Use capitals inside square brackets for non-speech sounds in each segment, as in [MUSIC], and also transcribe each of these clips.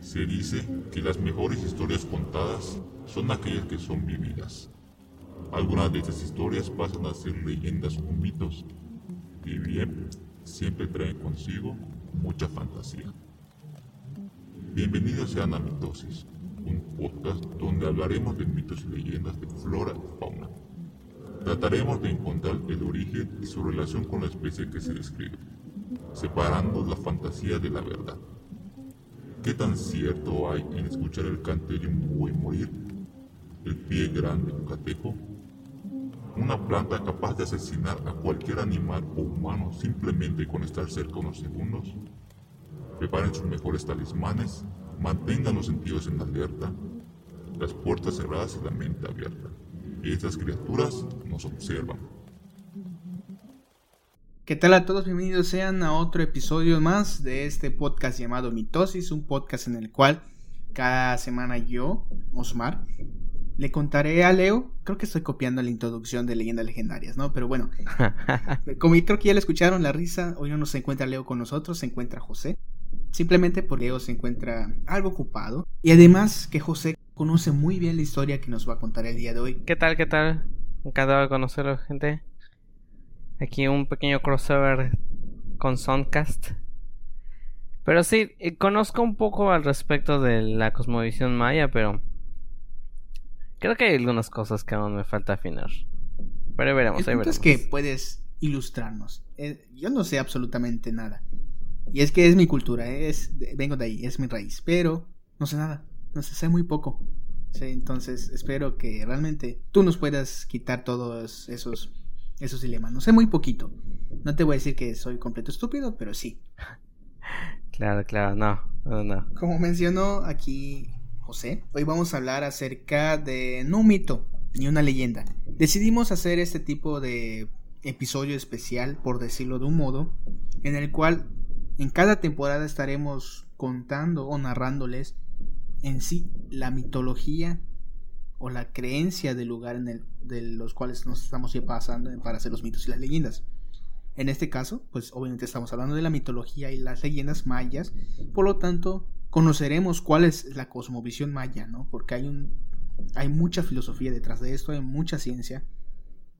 Se dice que las mejores historias contadas son aquellas que son vividas. Algunas de estas historias pasan a ser leyendas o mitos, y bien, siempre traen consigo mucha fantasía. Bienvenidos sean a Mitosis, un podcast donde hablaremos de mitos y leyendas de flora y fauna. Trataremos de encontrar el origen y su relación con la especie que se describe, separando la fantasía de la verdad. ¿Qué tan cierto hay en escuchar el canto de un buen morir? ¿El pie grande catejo? Una planta capaz de asesinar a cualquier animal o humano simplemente con estar cerca unos segundos. Preparen sus mejores talismanes, mantengan los sentidos en alerta, las puertas cerradas y la mente abierta. Estas criaturas nos observan. ¿Qué tal a todos? Bienvenidos sean a otro episodio más de este podcast llamado Mitosis, un podcast en el cual cada semana yo, Osmar, le contaré a Leo, creo que estoy copiando la introducción de leyendas legendarias, ¿no? Pero bueno, [LAUGHS] como creo que ya le escucharon la risa, hoy no se encuentra Leo con nosotros, se encuentra José. Simplemente porque Leo se encuentra algo ocupado. Y además que José conoce muy bien la historia que nos va a contar el día de hoy. ¿Qué tal? ¿Qué tal? Encantado de conocerlo, gente. Aquí un pequeño crossover con Soundcast. Pero sí, eh, conozco un poco al respecto de la cosmovisión maya, pero creo que hay algunas cosas que aún me falta afinar. Pero veremos, el punto es que puedes ilustrarnos. Eh, yo no sé absolutamente nada. Y es que es mi cultura, es vengo de ahí, es mi raíz, pero no sé nada, no sé, sé muy poco. Sí, entonces espero que realmente tú nos puedas quitar todos esos esos dilemas. No sé muy poquito. No te voy a decir que soy completo estúpido, pero sí. Claro, claro, no, no, no. Como mencionó aquí José, hoy vamos a hablar acerca de no un mito ni una leyenda. Decidimos hacer este tipo de episodio especial, por decirlo de un modo, en el cual en cada temporada estaremos contando o narrándoles en sí la mitología o la creencia del lugar en el de los cuales nos estamos pasando para hacer los mitos y las leyendas. En este caso, pues obviamente estamos hablando de la mitología y las leyendas mayas, por lo tanto, conoceremos cuál es la cosmovisión maya, ¿no? Porque hay un hay mucha filosofía detrás de esto, hay mucha ciencia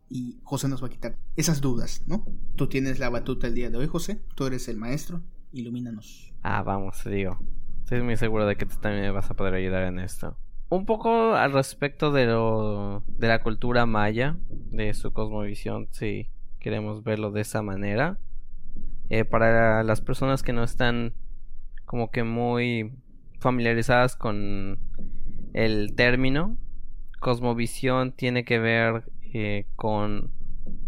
y José nos va a quitar esas dudas, ¿no? Tú tienes la batuta el día de hoy, José, tú eres el maestro, ilumínanos. Ah, vamos, digo. Estoy muy seguro de que tú también vas a poder ayudar en esto un poco al respecto de lo de la cultura maya, de su cosmovisión, si queremos verlo de esa manera. Eh, para las personas que no están como que muy familiarizadas con el término, cosmovisión tiene que ver eh, con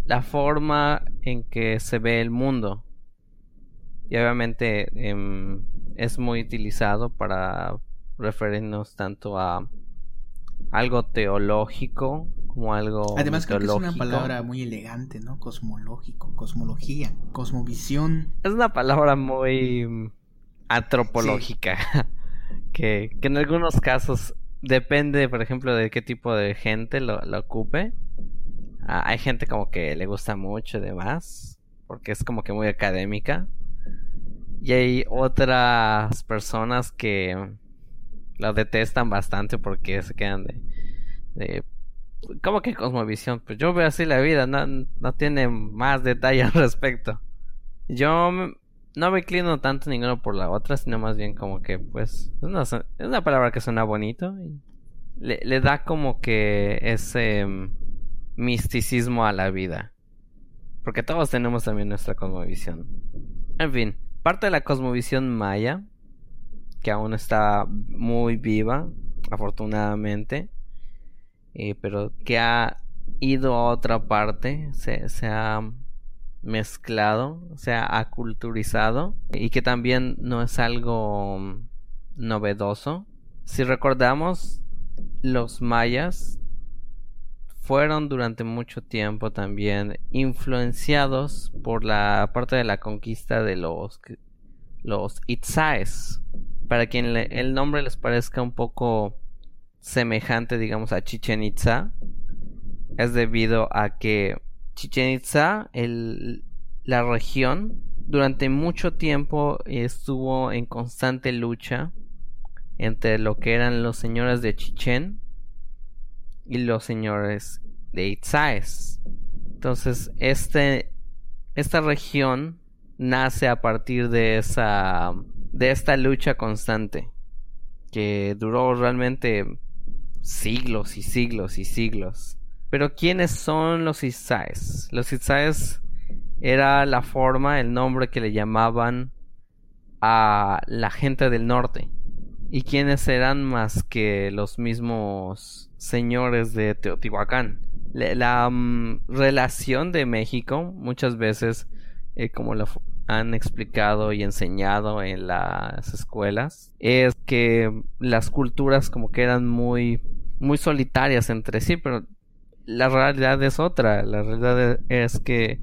la forma en que se ve el mundo. Y obviamente em, es muy utilizado para referirnos tanto a algo teológico como algo Además creo que es una palabra muy elegante, ¿no? Cosmológico, cosmología, cosmovisión. Es una palabra muy antropológica [LAUGHS] que, que en algunos casos depende, por ejemplo, de qué tipo de gente lo, lo ocupe. Ah, hay gente como que le gusta mucho y demás, porque es como que muy académica. Y hay otras personas que lo detestan bastante porque se quedan de, de ¿Cómo que cosmovisión? Pues yo veo así la vida, no, no tiene más detalle [LAUGHS] al respecto. Yo no me inclino tanto ninguno por la otra, sino más bien como que, pues, es una, es una palabra que suena bonito y le, da como que ese mm, misticismo a la vida. Porque todos tenemos también nuestra cosmovisión. En fin, parte de la cosmovisión maya que aún está muy viva, afortunadamente, eh, pero que ha ido a otra parte, se, ha mezclado, se ha aculturizado y que también no es algo novedoso. Si recordamos, los mayas fueron durante mucho tiempo también influenciados por la parte de la conquista de los los Itzaes para quien el nombre les parezca un poco semejante, digamos, a Chichen Itza, es debido a que Chichen Itza, la región, durante mucho tiempo estuvo en constante lucha entre lo que eran los señores de Chichen y los señores de Itzaes. Entonces, este, esta región nace a partir de esa de esta lucha constante que duró realmente siglos y siglos y siglos. Pero ¿quiénes son los Itzaes? Los Itzaes era la forma, el nombre que le llamaban a la gente del norte. ¿Y quiénes eran más que los mismos señores de Teotihuacán? La, mm, relación de México muchas veces, eh, como lo han explicado y enseñado en las escuelas, es que las culturas como que eran muy, muy solitarias entre sí, pero la realidad es otra. La realidad es que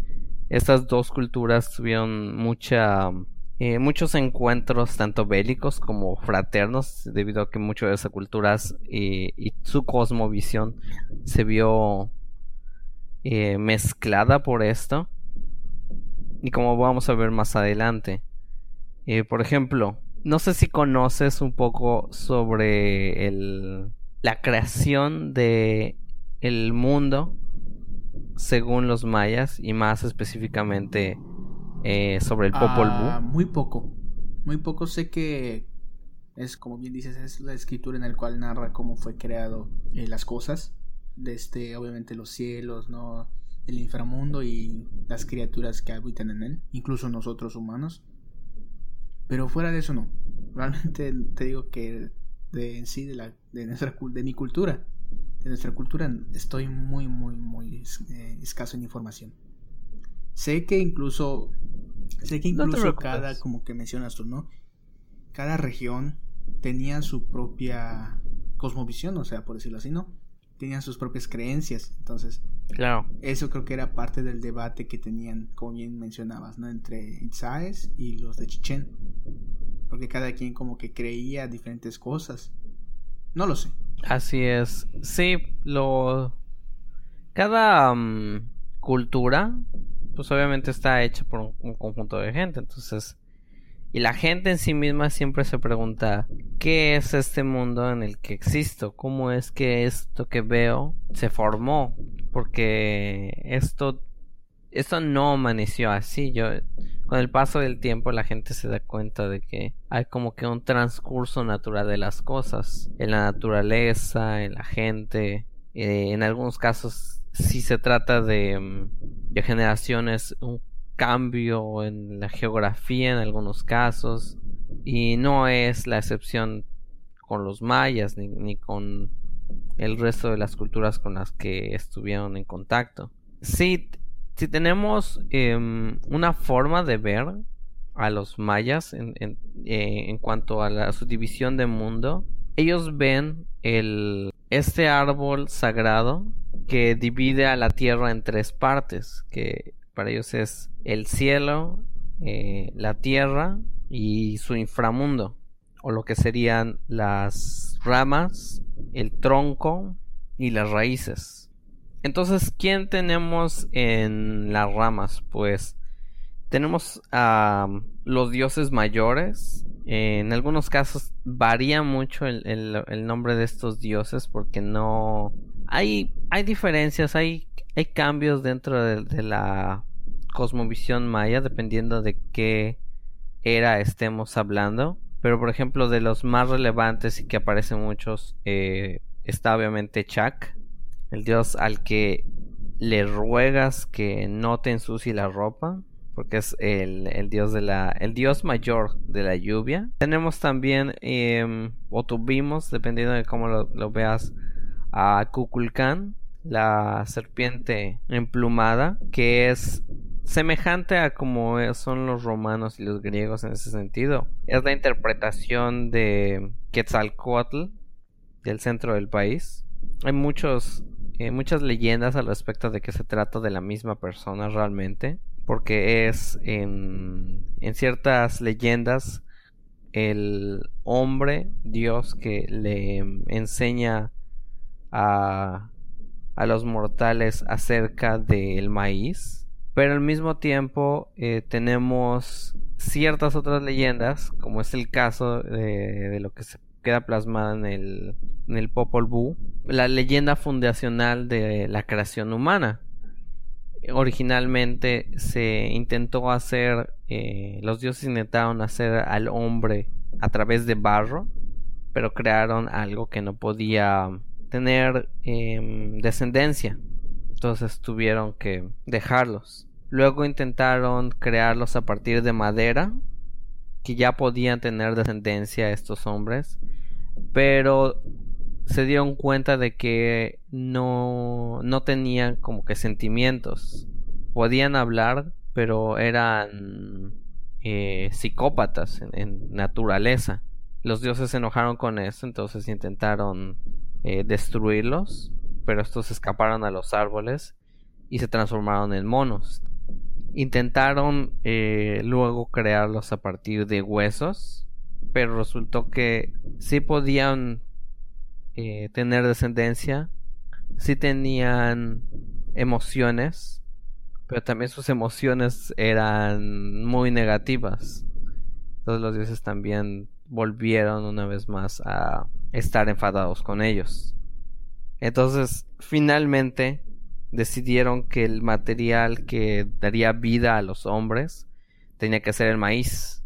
estas dos culturas tuvieron mucha eh, muchos encuentros tanto bélicos como fraternos debido a que muchas de esas culturas y su cosmovisión se vio eh, mezclada por esto y como vamos a ver más adelante eh, por ejemplo no sé si conoces un poco sobre el, la creación de el mundo según los mayas y más específicamente eh, sobre el Popol Vuh? Ah, muy poco. Muy poco sé que es como bien dices es la escritura en la cual narra cómo fue creado eh, las cosas desde obviamente los cielos no el inframundo y las criaturas que habitan en él incluso nosotros humanos pero fuera de eso no [LAUGHS] realmente te digo que de en sí de la de nuestra de mi cultura de nuestra cultura estoy muy, muy, muy eh, escaso en información. Sé que incluso, sé que incluso cada, como que mencionas tú, ¿no? Cada región tenía su propia cosmovisión, o sea, por decirlo así, ¿no? Tenían sus propias creencias, entonces, claro. Eso creo que era parte del debate que tenían, como bien mencionabas, ¿no? Entre Itzaes y los de Chichen. Porque cada quien como que creía diferentes cosas. No lo sé. Así es. Sí, lo. Cada mm, cultura, pues obviamente está hecha por un, conjunto de gente. Entonces. Y la gente en sí misma siempre se pregunta: ¿qué es este mundo en el que existo? ¿Cómo es que esto que veo se formó? Porque esto. Esto no amaneció así. Yo con el paso del tiempo la gente se da cuenta de que hay como que un transcurso natural de las cosas en la naturaleza, en la gente, eh, en algunos casos si se trata de, mm, de generaciones cambio en la geografía en algunos casos y no es la excepción con los mayas ni, ni con el resto de las culturas con las que estuvieron en contacto. Sí, si tenemos em, una forma de ver a los mayas en, eh, en, cuanto a la subdivisión del mundo, ellos ven el, este árbol sagrado que divide a la tierra en tres partes, que para ellos es el cielo, eh, la tierra y su inframundo, o lo que serían las ramas, el tronco y las raíces. Entonces, ¿quién tenemos en las ramas? Pues tenemos a los dioses mayores. en algunos casos varía mucho el, nombre de estos dioses porque no... Hay, hay diferencias, hay, hay cambios dentro de, la cosmovisión maya dependiendo de qué era estemos hablando. Pero por ejemplo de los más relevantes y que aparecen muchos eh, está obviamente Chak, el dios al que le ruegas que no te ensucie la ropa, porque es el, dios de la el dios mayor de la lluvia. Tenemos también em, o tuvimos, dependiendo de cómo lo, veas, a Kukulkan, la serpiente emplumada, que es semejante a como son los romanos y los griegos en ese sentido. Es la interpretación de Quetzalcoatl del centro del país. Hay muchos eh, muchas leyendas al respecto de que se trata de la misma persona realmente, porque es en, en ciertas leyendas el hombre Dios que le enseña a, a los mortales acerca del maíz, pero al mismo tiempo eh, tenemos ciertas otras leyendas, como es el caso de, lo que se queda plasmada en el, en el Popol Vuh, la leyenda fundacional de la creación humana. Originalmente se intentó hacer, eh, los dioses intentaron hacer al hombre a través de barro, pero crearon algo que no podía tener em, descendencia. Entonces tuvieron que dejarlos. Luego intentaron crearlos a partir de madera, que ya podían tener descendencia estos hombres, pero se dieron cuenta de que no, no tenían como que sentimientos. Podían hablar, pero eran eh, psicópatas en, naturaleza. Los dioses se enojaron con eso, entonces intentaron eh, destruirlos, pero estos escaparon a los árboles y se transformaron en monos. Intentaron eh, luego crearlos a partir de huesos, pero resultó que sí podían eh, tener descendencia, sí tenían emociones, pero también sus emociones eran muy negativas. Entonces los dioses también volvieron una vez más a estar enfadados con ellos. Entonces, finalmente, decidieron que el material que daría vida a los hombres tenía que ser el maíz.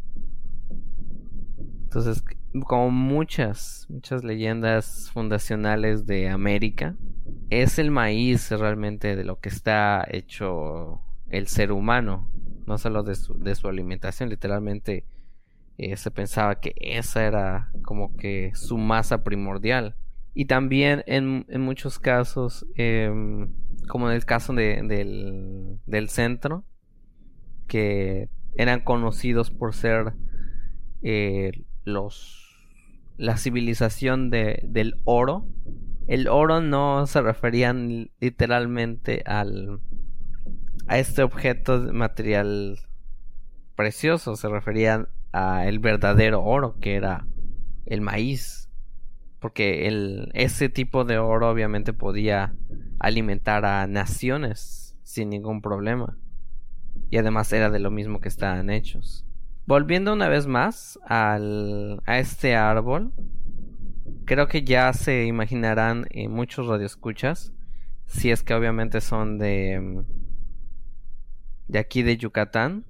Entonces, como muchas, muchas leyendas fundacionales de América, es el maíz realmente de lo que está hecho el ser humano, no solo de su, de su alimentación, literalmente eh, se pensaba que esa era como que su masa primordial. Y también en, en muchos casos, em, como en el caso de, del, del, centro, que eran conocidos por ser eh, los la civilización de, del oro. El oro no se referían literalmente al a este objeto material precioso, se referían a el verdadero oro que era el maíz porque ese tipo de oro obviamente podía alimentar a naciones sin ningún problema. Y además era de lo mismo que estaban hechos. Volviendo una vez más al, a este árbol, creo que ya se imaginarán eh, muchos radioescuchas, si es que obviamente son de, de aquí de Yucatán.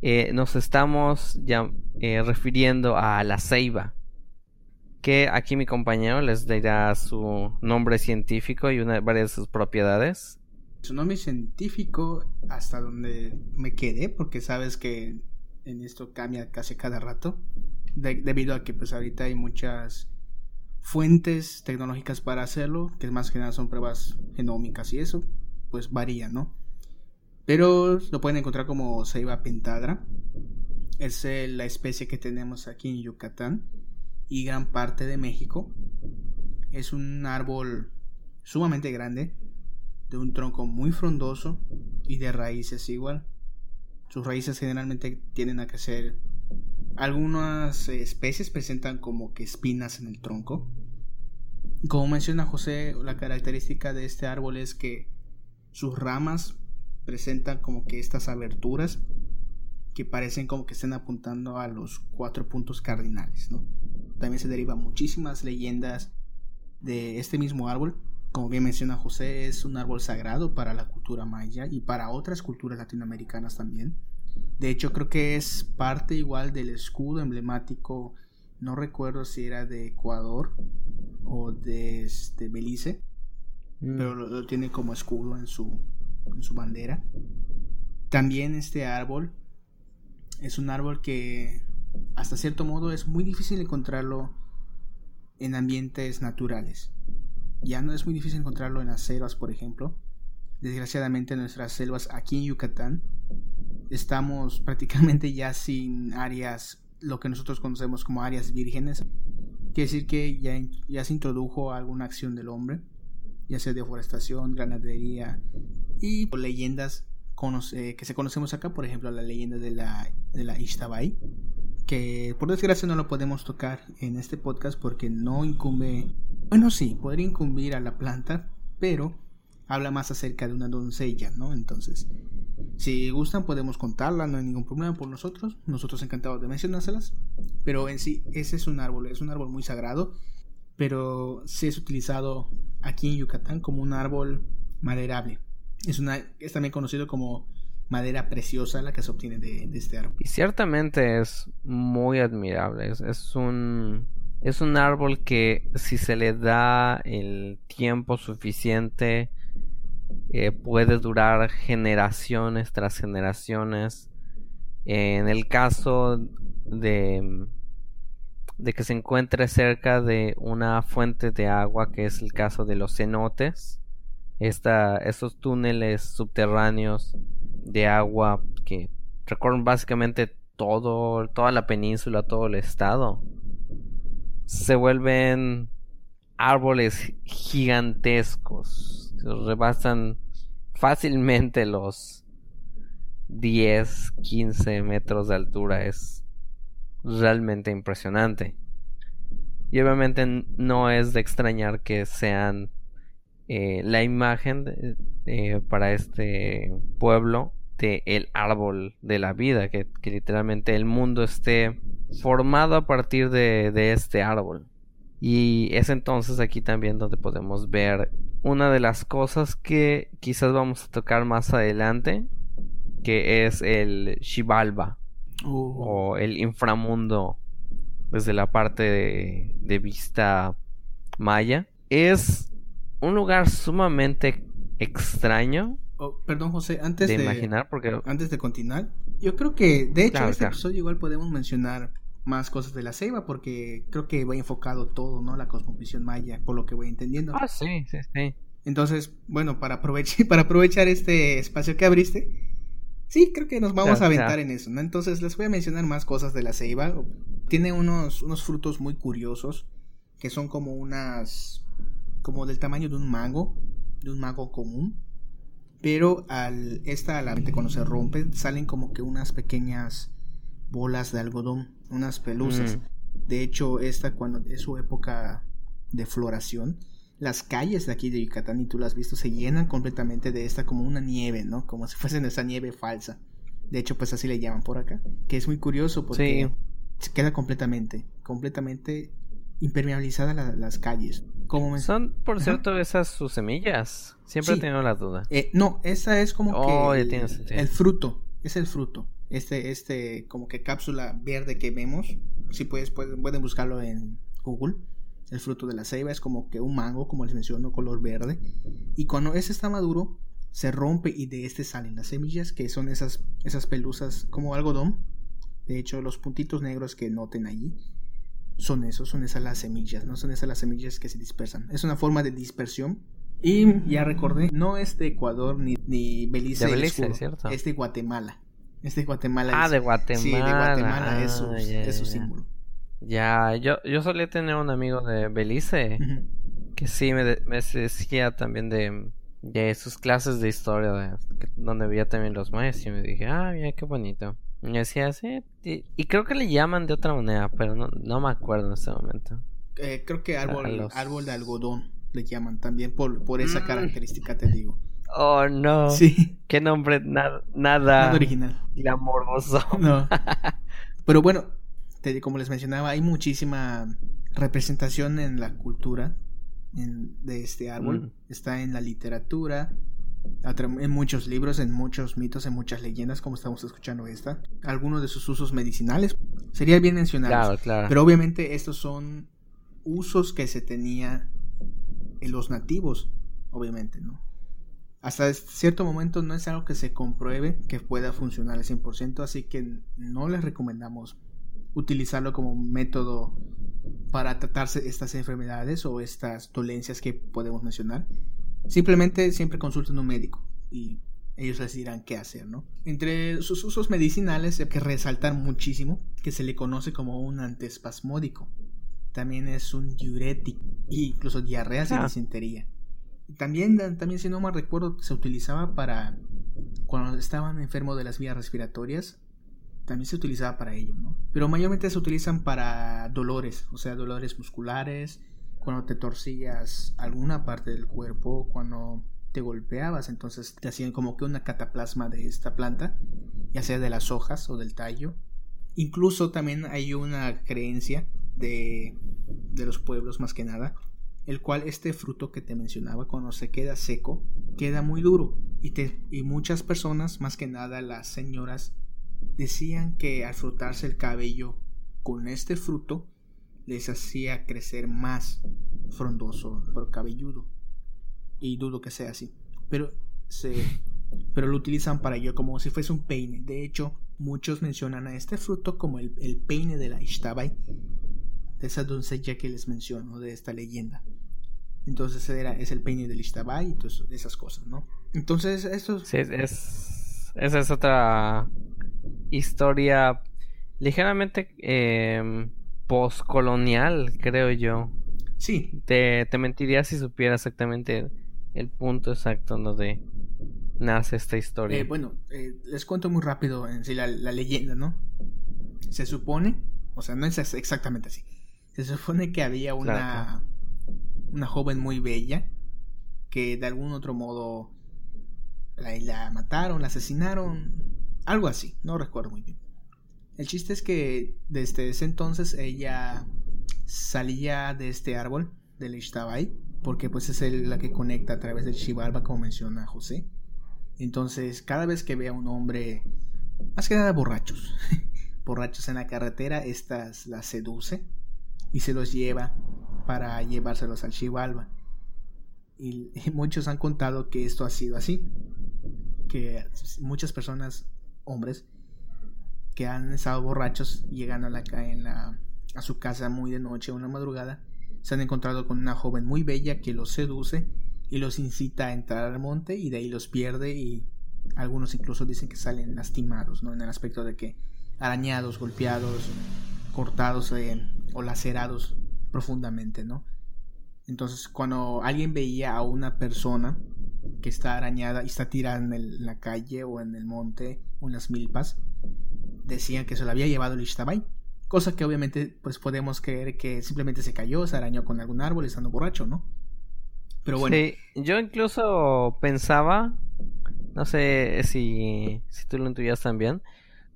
Eh, nos estamos ya eh, refiriendo a la ceiba que aquí mi compañero les dirá su nombre científico y una, varias de sus propiedades. Su nombre científico, hasta donde me quedé, porque sabes que en esto cambia casi cada rato, debido a que pues ahorita hay muchas fuentes tecnológicas para hacerlo, que más que nada son pruebas genómicas y eso, pues varía, ¿no? Pero lo pueden encontrar como ceiba pentadra. Es eh, la especie que tenemos aquí en Yucatán y gran parte de México. Es un árbol sumamente grande, de un tronco muy frondoso y de raíces igual. Sus raíces generalmente tienden a crecer. Algunas especies presentan como que espinas en el tronco. Como menciona José, la característica de este árbol es que sus ramas presentan como que estas aberturas que parecen como que estén apuntando a los cuatro puntos cardinales, ¿no? También se derivan muchísimas leyendas de este mismo árbol. Como bien menciona José, es un árbol sagrado para la cultura maya y para otras culturas latinoamericanas también. De hecho, creo que es parte igual del escudo emblemático, no recuerdo si era de Ecuador o de este, Belice, mm. pero lo, tiene como escudo en su, en su bandera. También este árbol es un árbol que hasta cierto modo es muy difícil encontrarlo en ambientes naturales. Ya no es muy difícil encontrarlo en las selvas, por ejemplo. Desgraciadamente en nuestras selvas aquí en Yucatán estamos [LAUGHS] prácticamente ya sin áreas, lo que nosotros conocemos como áreas vírgenes. Quiere decir que ya, ya se introdujo alguna acción del hombre, ya sea deforestación, ganadería y leyendas eh, que se conocemos acá, por ejemplo la leyenda de la, de la Ishtabay, que por desgracia no lo podemos tocar en este podcast porque no incumbe, bueno sí, podría incumbir a la planta, pero habla más acerca de una doncella, ¿no? Entonces, Si gustan podemos contarla, no hay ningún problema por nosotros. Nosotros encantados de mencionárselas. Pero en sí, ese es un árbol, es un árbol muy sagrado. Pero sí es utilizado aquí en Yucatán como un árbol maderable. Es, una, es también conocido como madera preciosa la que se obtiene de, este árbol. Y ciertamente es muy admirable. Es, un, es un árbol que si se le da el tiempo suficiente eh, puede durar generaciones tras generaciones. En el caso de, de que se encuentre cerca de una fuente de agua, que es el caso de los cenotes, esta, estos túneles subterráneos de agua que recorren básicamente todo, toda la península, todo el estado, se vuelven árboles gigantescos, rebasan fácilmente los 10, 15 metros de altura, es realmente impresionante. Y obviamente no es de extrañar que sean eh, la imagen para este pueblo de el árbol de la vida, que, literalmente el mundo esté formado a partir de, de este árbol. Y es entonces aquí también donde podemos ver una de las cosas que quizás vamos a tocar más adelante, que es el Shivalba uh. o el inframundo desde la parte de, de vista maya. Es un lugar sumamente extraño. Oh, perdón, José, antes de, imaginar, porque antes de continuar, yo creo que de hecho en este episodio igual podemos mencionar más cosas de la ceiba porque creo que va enfocado todo, ¿no? La cosmovisión maya, por lo que voy entendiendo. Ah, sí, sí, sí. Entonces, bueno, para aprovechar, [LAUGHS] para aprovechar este espacio que abriste, sí, creo que nos vamos a aventar en eso, ¿no? Entonces les voy a mencionar más cosas de la ceiba. Tiene unos, unos frutos muy curiosos que son como unas como del tamaño de un mango, de un mango común. Pero al esta, la cuando se rompe, salen como que unas pequeñas bolas de algodón, unas pelusas. Mm. De hecho, esta cuando es su época de floración, las calles de aquí de Yucatán, y tú las has visto, se llenan completamente de esta como una nieve, ¿no? Como si fuesen esa nieve falsa. De hecho, pues así le llaman por acá. Que es muy curioso porque se queda completamente, completamente impermeabilizada las calles. Como Son, por cierto, esas sus semillas. Siempre he tenido la duda. Eh, no, esa es como oh, que el, fruto. Es el fruto. Este, este, como que cápsula verde que vemos. Si puedes, pueden, pueden buscarlo en Google. El fruto de la ceiba es como que un mango, como les menciono, color verde. Y cuando ese está maduro, se rompe y de este salen las semillas, que son esas, esas pelusas como algodón. De hecho, los puntitos negros que noten allí son esos, son esas las semillas, no son esas las semillas que se dispersan. Es una forma de dispersión. Y ya recordé, no es de Ecuador ni, ni Belice, de Belice ¿cierto? es de Guatemala. Es de Guatemala. Ah, de Guatemala. Sí, de Guatemala es, su, ah, símbolo. Ya, yo, yo solía tener un amigo de Belice que sí me, decía también de, de sus clases de historia, donde veía también los maestros y me dije, ah, mira qué bonito. Y decía, sí, y, creo que le llaman de otra manera, pero no, no me acuerdo en este momento. Eh, creo que árbol, árbol de algodón le llaman también por, por esa mm. característica, te digo. Oh, no. Sí. Qué nombre nada, nada original. Glamoroso. [LAUGHS] No. [LAUGHS] Pero bueno, te, como les mencionaba, hay muchísima representación en la cultura de este árbol. Mm. Está en la literatura, en muchos libros, en muchos mitos, en muchas leyendas, como estamos escuchando esta. Algunos de sus usos medicinales sería bien mencionarlos. Pero obviamente estos son usos que se tenía en los nativos, obviamente, ¿no? Hasta cierto momento no es algo que se compruebe que pueda funcionar al 100%, así que no les recomendamos utilizarlo como método para tratarse estas enfermedades o estas dolencias que podemos mencionar. Simplemente siempre consulten a un médico y ellos les dirán qué hacer, ¿no? Entre sus usos medicinales hay que resaltar muchísimo que se le conoce como un antiespasmódico. También es un diurético e incluso diarreas y ah. disentería. También, también, si no mal recuerdo, se utilizaba para cuando estaban enfermos de las vías respiratorias. También se utilizaba para ello, ¿no? Pero mayormente se utilizan para dolores, o sea, dolores musculares, cuando te torcías alguna parte del cuerpo, cuando te golpeabas, entonces te hacían como que una cataplasma de esta planta, ya sea de las hojas o del tallo. Incluso también hay una creencia de, de los pueblos más que nada, el cual este fruto que te mencionaba cuando se queda seco queda muy duro y, te, y muchas personas, más que nada las señoras, decían que al frotarse el cabello con este fruto les hacía crecer más frondoso, pero cabelludo. Y dudo que sea así. Pero se pero lo utilizan para ello como si fuese un peine. De hecho, muchos mencionan a este fruto como el, peine de la Ishtabai, de esa doncella que les menciono, de esta leyenda. Entonces era, es el peine del Ishtabai y todas esas cosas, ¿no? Entonces, esto Sí, es, esa es otra historia ligeramente eh, postcolonial, creo yo. Sí. Te, te mentiría si supiera exactamente el punto exacto donde nace esta historia. Eh, bueno, eh, les cuento muy rápido en sí la, leyenda, ¿no? Se supone, o sea, no es exactamente así. Se supone que había una, una joven muy bella que de algún otro modo la, la mataron, la asesinaron, algo así, no recuerdo muy bien. El chiste es que desde ese entonces ella salía de este árbol del Ishtabai, porque pues es la que conecta a través del Shivalba, como menciona José. Entonces, cada vez que ve a un hombre, más que nada borrachos, [LAUGHS] borrachos en la carretera, estas las seduce y se los lleva para llevárselos al Shivalba. Y, y muchos han contado que esto ha sido así, que muchas personas, hombres, que han estado borrachos llegando a, la, en la, a su casa muy de noche o una madrugada, se han encontrado con una joven muy bella que los seduce y los incita a entrar al monte y de ahí los pierde y algunos incluso dicen que salen lastimados, ¿no? En el aspecto de que arañados, golpeados, cortados o lacerados profundamente, ¿no? Entonces, cuando alguien veía a una persona que está arañada y está tirada en, la calle o en el monte o en las milpas, decían que se lo había llevado el Ishtabai. Cosa que obviamente pues podemos creer que simplemente se cayó, se arañó con algún árbol estando borracho, ¿no? Pero bueno. Sí, yo incluso pensaba, no sé si, si tú lo intuyas también,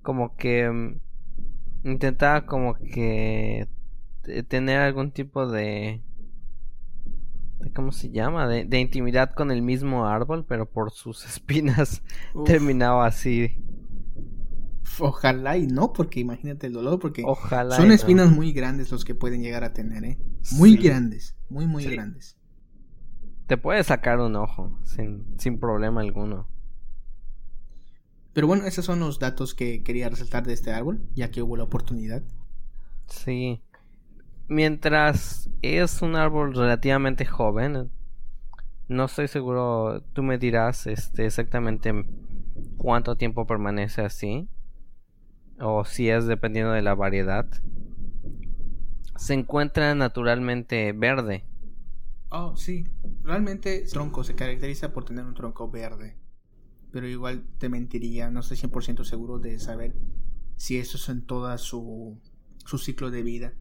como que mm, intentaba como que tener algún tipo de, ¿cómo se llama? De, de, intimidad con el mismo árbol, pero por sus [LAUGHS] espinas terminaba así. Ojalá y no, porque imagínate el dolor, porque son espinas muy grandes los que pueden llegar a tener, ¿eh? Muy grandes, muy, muy grandes. Te puede sacar un ojo, sin, sin problema alguno. Pero bueno, esos son los datos que quería resaltar de este árbol, ya que hubo la oportunidad. Sí. Mientras es un árbol relativamente joven, no estoy seguro, tú me dirás este, exactamente cuánto tiempo permanece así o si es dependiendo de la variedad, se encuentra naturalmente verde. Oh, sí. Realmente el tronco se caracteriza por tener un tronco verde. Pero igual te mentiría, no estoy 100% seguro de saber si eso es en toda su, su ciclo de vida.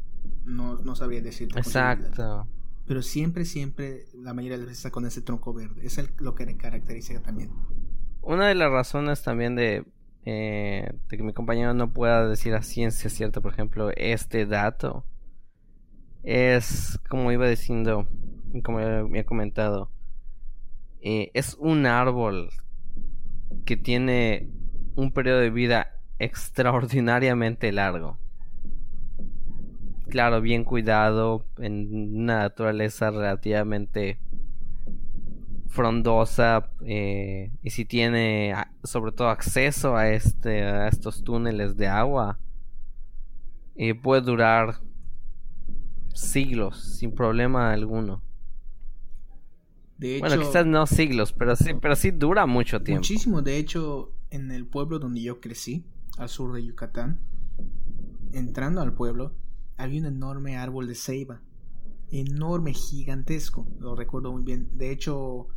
No, no sabría decir. Exacto. Pero siempre, siempre, la mayoría de las veces está con ese tronco verde. Es lo que le caracteriza también. Una de las razones también de eh, de que mi compañero no pueda decir a ciencia cierta, por ejemplo, este dato, es, como iba diciendo, como me he comentado, eh, es un árbol que tiene un periodo de vida extraordinariamente largo. Claro, bien cuidado, en una naturaleza relativamente frondosa eh, y si tiene sobre todo acceso a este a estos túneles de agua y puede durar siglos sin problema alguno. De hecho, bueno quizás no siglos pero sí pero sí dura mucho tiempo. Muchísimo. De hecho en el pueblo donde yo crecí al sur de Yucatán entrando al pueblo había un enorme árbol de ceiba enorme gigantesco lo recuerdo muy bien. De hecho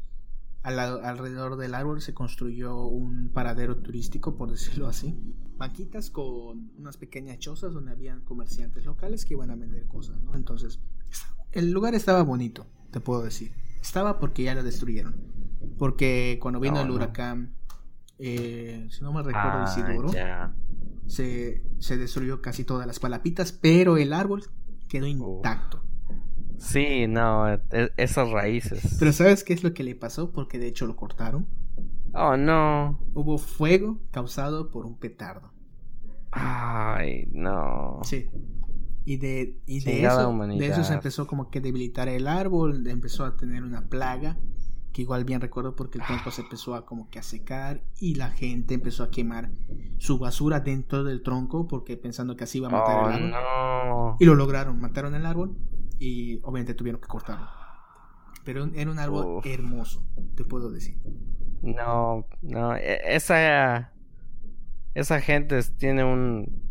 alrededor del árbol se construyó un paradero turístico, por decirlo así. Banquitas con unas pequeñas chozas donde habían comerciantes locales que iban a vender cosas, Entonces, el lugar estaba bonito, te puedo decir. Estaba porque ya lo destruyeron. Porque cuando vino No, el no. huracán, eh, si no me recuerdo, Ah, Isidoro, se, se destruyó casi todas las palapitas, pero el árbol quedó intacto. Sí, no, e- esas raíces. Pero ¿sabes qué es lo que le pasó? Porque de hecho lo cortaron. Oh, no. Hubo fuego causado por un petardo. Ay, no. Sí. Y de, y de, eso, humanidad. de eso se empezó como que debilitar el árbol, empezó a tener una plaga, que igual bien recuerdo porque el tronco se empezó a como que a secar y la gente empezó a quemar su basura dentro del tronco porque pensando que así iba a matar Oh, el árbol. no. Y lo lograron, mataron el árbol y obviamente tuvieron que cortarlo. Pero era un árbol Uf. hermoso, te puedo decir. No, no, e- esa esa gente tiene un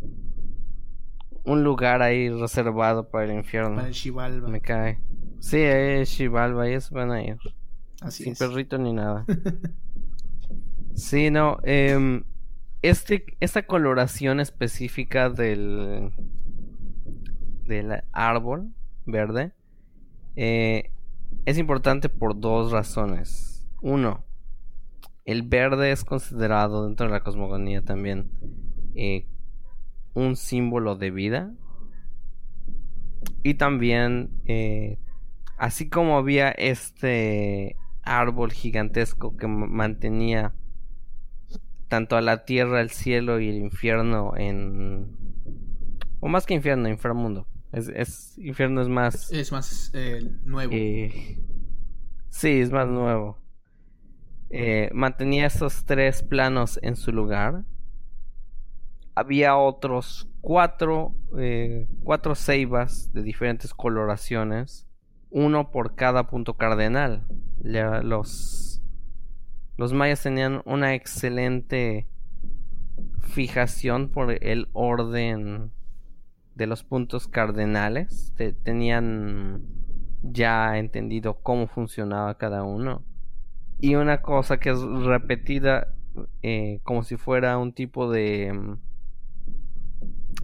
un lugar ahí reservado para el infierno. Para el Xibalba. Me cae. Sí, ahí es Xibalba, ellos van a ir. Así Sin es. perrito ni nada. [LAUGHS] Sí, no, em, este, esta coloración específica del del árbol verde eh, es importante por dos razones. Uno, el verde es considerado dentro de la cosmogonía también eh, un símbolo de vida. Y también, eh, así como había este árbol gigantesco que ma- mantenía tanto a la tierra, el cielo y el infierno en... O más que infierno, inframundo. Es, es, infierno es más... Es más eh, nuevo. Eh, sí, es más nuevo. Eh, mantenía esos tres planos en su lugar. Había otros cuatro, cuatro ceibas de diferentes coloraciones, uno por cada punto cardenal. Los, los mayas tenían una excelente fijación por el orden de los puntos cardenales. Te- tenían ya entendido cómo funcionaba cada uno. Y una cosa que es repetida eh, como si fuera un tipo de...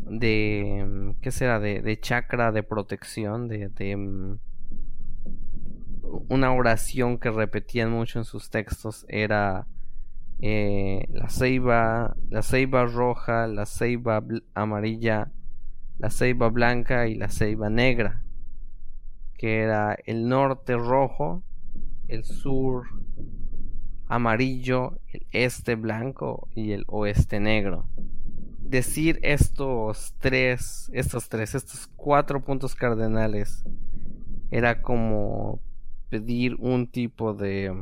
de... ¿Qué será? De, de chakra de protección, de... de mm, una oración que repetían mucho en sus textos era eh, la ceiba, la ceiba roja, la ceiba amarilla, la ceiba blanca y la ceiba negra, que era el norte rojo, el sur amarillo, el este blanco y el oeste negro. Decir estos tres, estos tres, estos cuatro puntos cardenales era como pedir un tipo de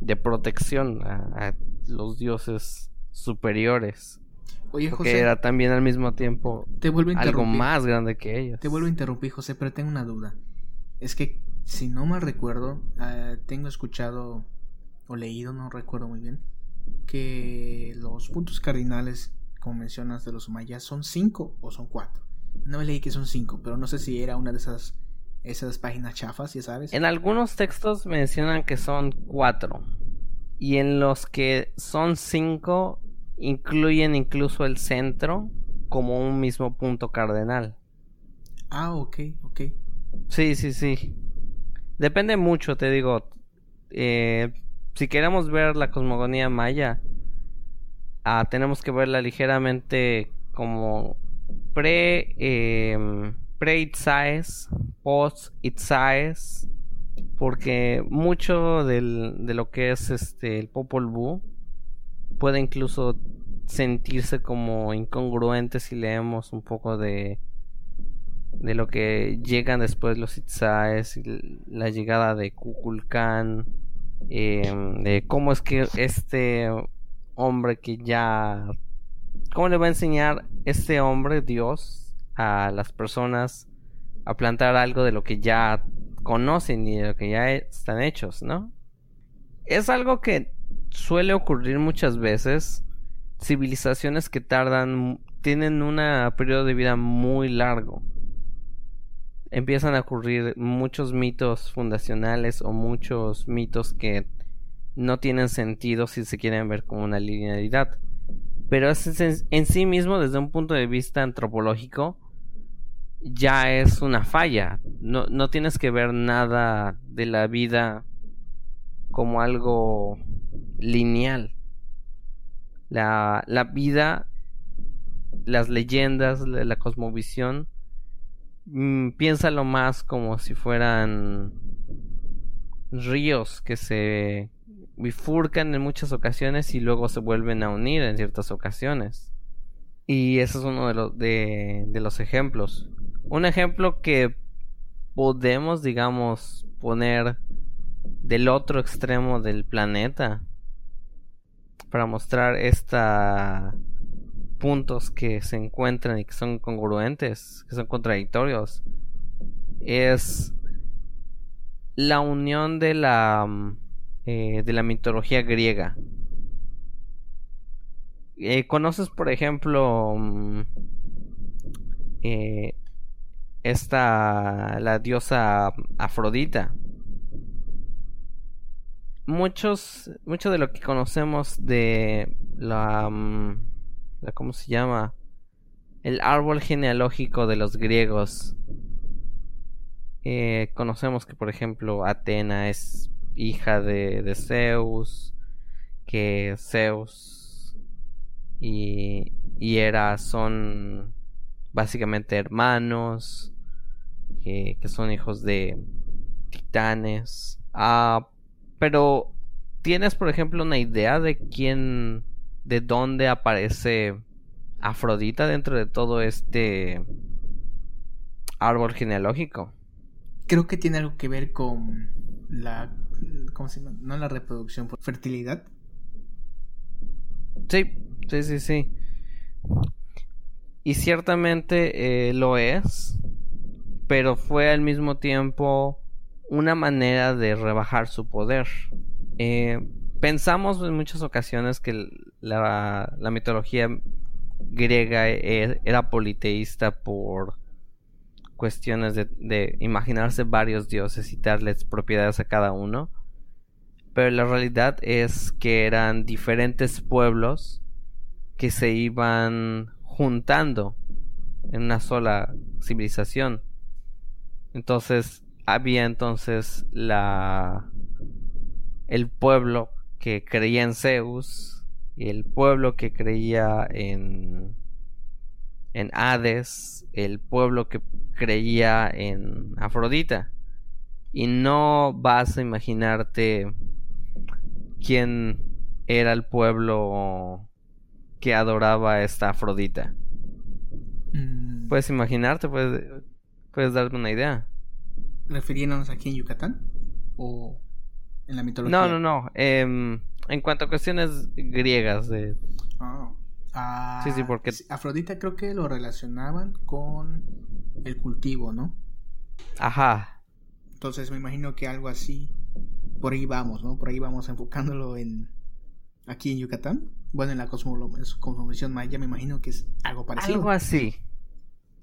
de protección a, a los dioses superiores. Oye, Porque José, era también al mismo tiempo te vuelvo a algo más grande que ellos. Te vuelvo a interrumpir, José, pero tengo una duda. Es que, si no mal recuerdo, ah, tengo escuchado o leído, no recuerdo muy bien, que los puntos cardinales, como mencionas, de los mayas son cinco o son cuatro. No me leí que son cinco, pero no sé si era una de esas esas páginas chafas, ya sabes. En algunos textos mencionan que son cuatro. Y en los que son cinco, incluyen incluso el centro como un mismo punto cardenal. Ah, ok, ok. Sí, sí, sí. Depende mucho, te digo. Eh, si queremos ver la cosmogonía maya, ah, tenemos que verla ligeramente como pre em, pre Itzaes, post Itzaes, porque mucho del, de lo que es este el Popol Vuh puede incluso sentirse como incongruente si leemos un poco de de lo que llegan después los Itzaes, la llegada de Kukulkan, em, de cómo es que este hombre que ya... ¿Cómo le va a enseñar este hombre, Dios, a las personas a plantar algo de lo que ya conocen y de lo que ya están hechos, ¿no? Es algo que suele ocurrir muchas veces. Civilizaciones que tardan, tienen un periodo de vida muy largo empiezan a ocurrir muchos mitos fundacionales o muchos mitos que no tienen sentido si se quieren ver como una linealidad. Pero es en, en sí mismo, desde un punto de vista antropológico, ya es una falla. No, no tienes que ver nada de la vida como algo lineal. La, la vida, las leyendas, la, cosmovisión, mm, piénsalo más como si fueran ríos que se bifurcan en muchas ocasiones y luego se vuelven a unir en ciertas ocasiones. Y ese es uno de los, de los ejemplos. Un ejemplo que podemos, digamos, poner del otro extremo del planeta para mostrar esta puntos que se encuentran y que son congruentes, que son contradictorios, es la unión de la eh, de la mitología griega. Eh, ¿Conoces, por ejemplo, mm, eh, esta, la diosa Afrodita? Muchos, mucho de lo que conocemos de la, mm, la, ¿cómo se llama? El árbol genealógico de los griegos. conocemos que, por ejemplo, Atena es hija de, Zeus, que Zeus y, y Hera son básicamente hermanos, que, son hijos de titanes. Ah, pero, ¿tienes, por ejemplo, una idea de quién, de dónde aparece Afrodita dentro de todo este árbol genealógico? Creo que tiene algo que ver con la ¿cómo se llama? No la reproducción, por fertilidad. Sí, sí, sí, sí. Y ciertamente eh, lo es, pero fue al mismo tiempo una manera de rebajar su poder. Eh, pensamos en muchas ocasiones que la, mitología griega e, era politeísta por cuestiones de, imaginarse varios dioses y darles propiedades a cada uno. Pero la realidad es que eran diferentes pueblos que se iban juntando en una sola civilización. Entonces había entonces la el pueblo que creía en Zeus y el pueblo que creía en en Hades, el pueblo que creía en Afrodita. Y no vas a imaginarte quién era el pueblo que adoraba a esta Afrodita. Mm. Puedes imaginarte, puedes, puedes darte una idea. ¿Refiriéndonos aquí en Yucatán? ¿O en la mitología? No, no, no. Em, en cuanto a cuestiones griegas de... Ah sí, sí, porque... Afrodita creo que lo relacionaban con el cultivo, ¿no? Ajá. Entonces me imagino que algo así, por ahí vamos, ¿no? Por ahí vamos enfocándolo en... Aquí en Yucatán. Bueno, en la cosmovisión maya me imagino que es algo parecido. Algo así.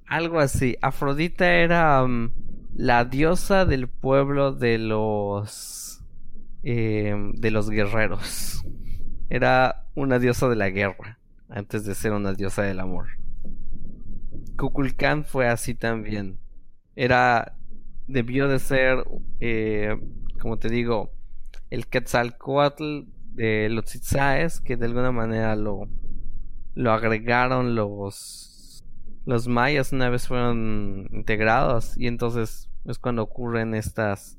Algo así. Afrodita era um, la diosa del pueblo de los... Eh, de los guerreros. Era una diosa de la guerra antes de ser una diosa del amor. Kukulkan fue así también. Era, debió de ser, eh, como te digo, el Quetzalcoatl de los Itzaes, que de alguna manera lo, lo agregaron los, los mayas una vez fueron integrados y entonces es cuando ocurren estas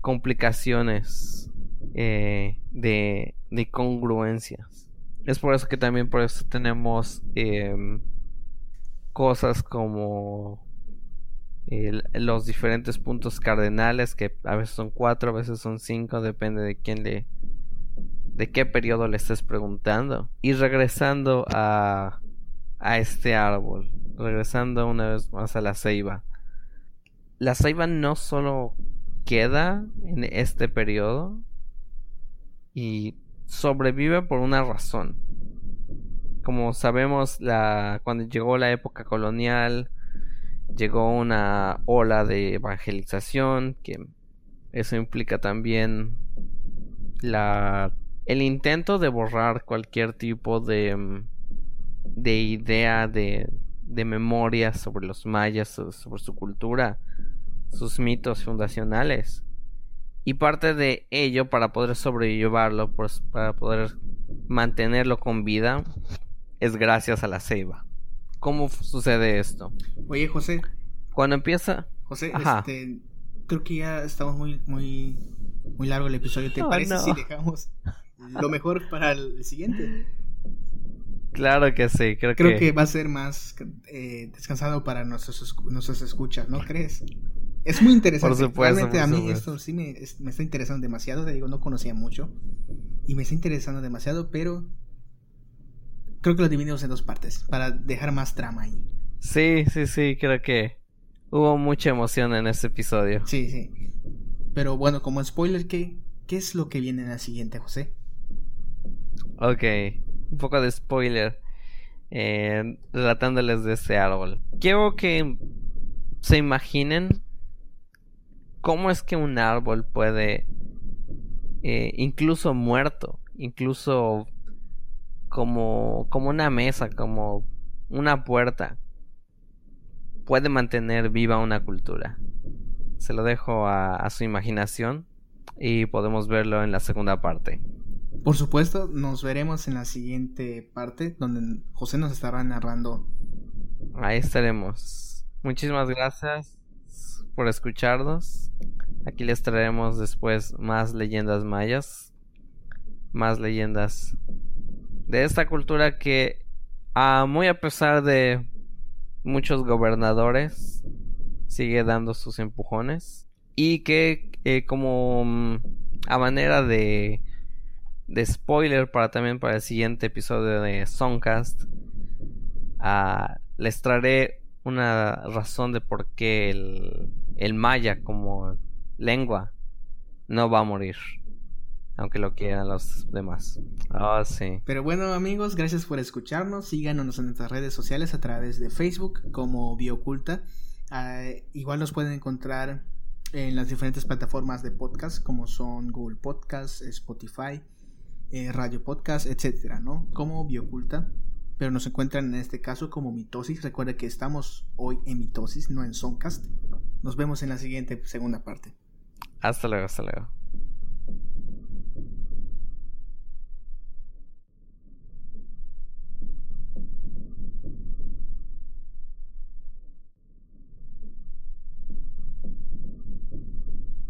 complicaciones eh, de, de congruencias. Es por eso que también por eso tenemos em, cosas como los diferentes puntos cardenales que a veces son cuatro, a veces son cinco, depende de quién le de qué periodo le estés preguntando. Y regresando a a este árbol, regresando una vez más a la ceiba. La ceiba no solo queda en este periodo y sobrevive por una razón. Como sabemos, la, cuando llegó la época colonial, llegó una ola de evangelización, que eso implica también la, el intento de borrar cualquier tipo de, de idea, de, de memoria sobre los mayas, sobre su cultura, sus mitos fundacionales. Y parte de ello, para poder sobrellevarlo, pues, para poder mantenerlo con vida, es gracias a la ceiba. ¿Cómo sucede esto? Oye, José. Cuando empieza... José, este, creo que ya estamos muy, muy, muy largo el episodio. ¿Te oh, parece si dejamos lo mejor para el siguiente? [LAUGHS] Claro que sí, creo, creo que... va a ser más eh, descansado para nuestros, nuestros escuchas, ¿no crees? Es muy interesante. Por supuesto. Realmente a mí esto sí me, me, está interesando demasiado. Te digo, no conocía mucho. Y me está interesando demasiado, pero creo que lo dividimos en dos partes para dejar más trama ahí. Sí, sí, sí, creo que hubo mucha emoción en este episodio. Sí, sí. Pero bueno, como spoiler, ¿qué, qué es lo que viene en la siguiente, José? Ok, un poco de spoiler. Eh, relatándoles de este árbol. Quiero que se imaginen cómo es que un árbol puede, eh, incluso muerto, incluso como, como una mesa, como una puerta, puede mantener viva una cultura. Se lo dejo a, a su imaginación y podemos verlo en la segunda parte. Por supuesto, nos veremos en la siguiente parte donde José nos estará narrando. Ahí estaremos. Muchísimas gracias por escucharnos. Aquí les traeremos después más leyendas mayas, más leyendas de esta cultura que, a muy a pesar de muchos gobernadores, sigue dando sus empujones y que eh, como mm, a manera de de spoiler para también para el siguiente episodio de Songcast ah, les traeré una razón de por qué el, el maya como lengua no va a morir aunque lo quieran los demás. Ah, sí. Pero bueno, amigos, gracias por escucharnos. Síganos en nuestras redes sociales a través de Facebook como Bioculta. Ah, igual nos pueden encontrar en las diferentes plataformas de podcast como son Google Podcast, Spotify, eh, Radio Podcast, etcétera, ¿no? Como Bioculta. Pero nos encuentran en este caso como Mitosis. Recuerda que estamos hoy en Mitosis, no en Soncast. Nos vemos en la siguiente segunda parte. Hasta luego, hasta luego.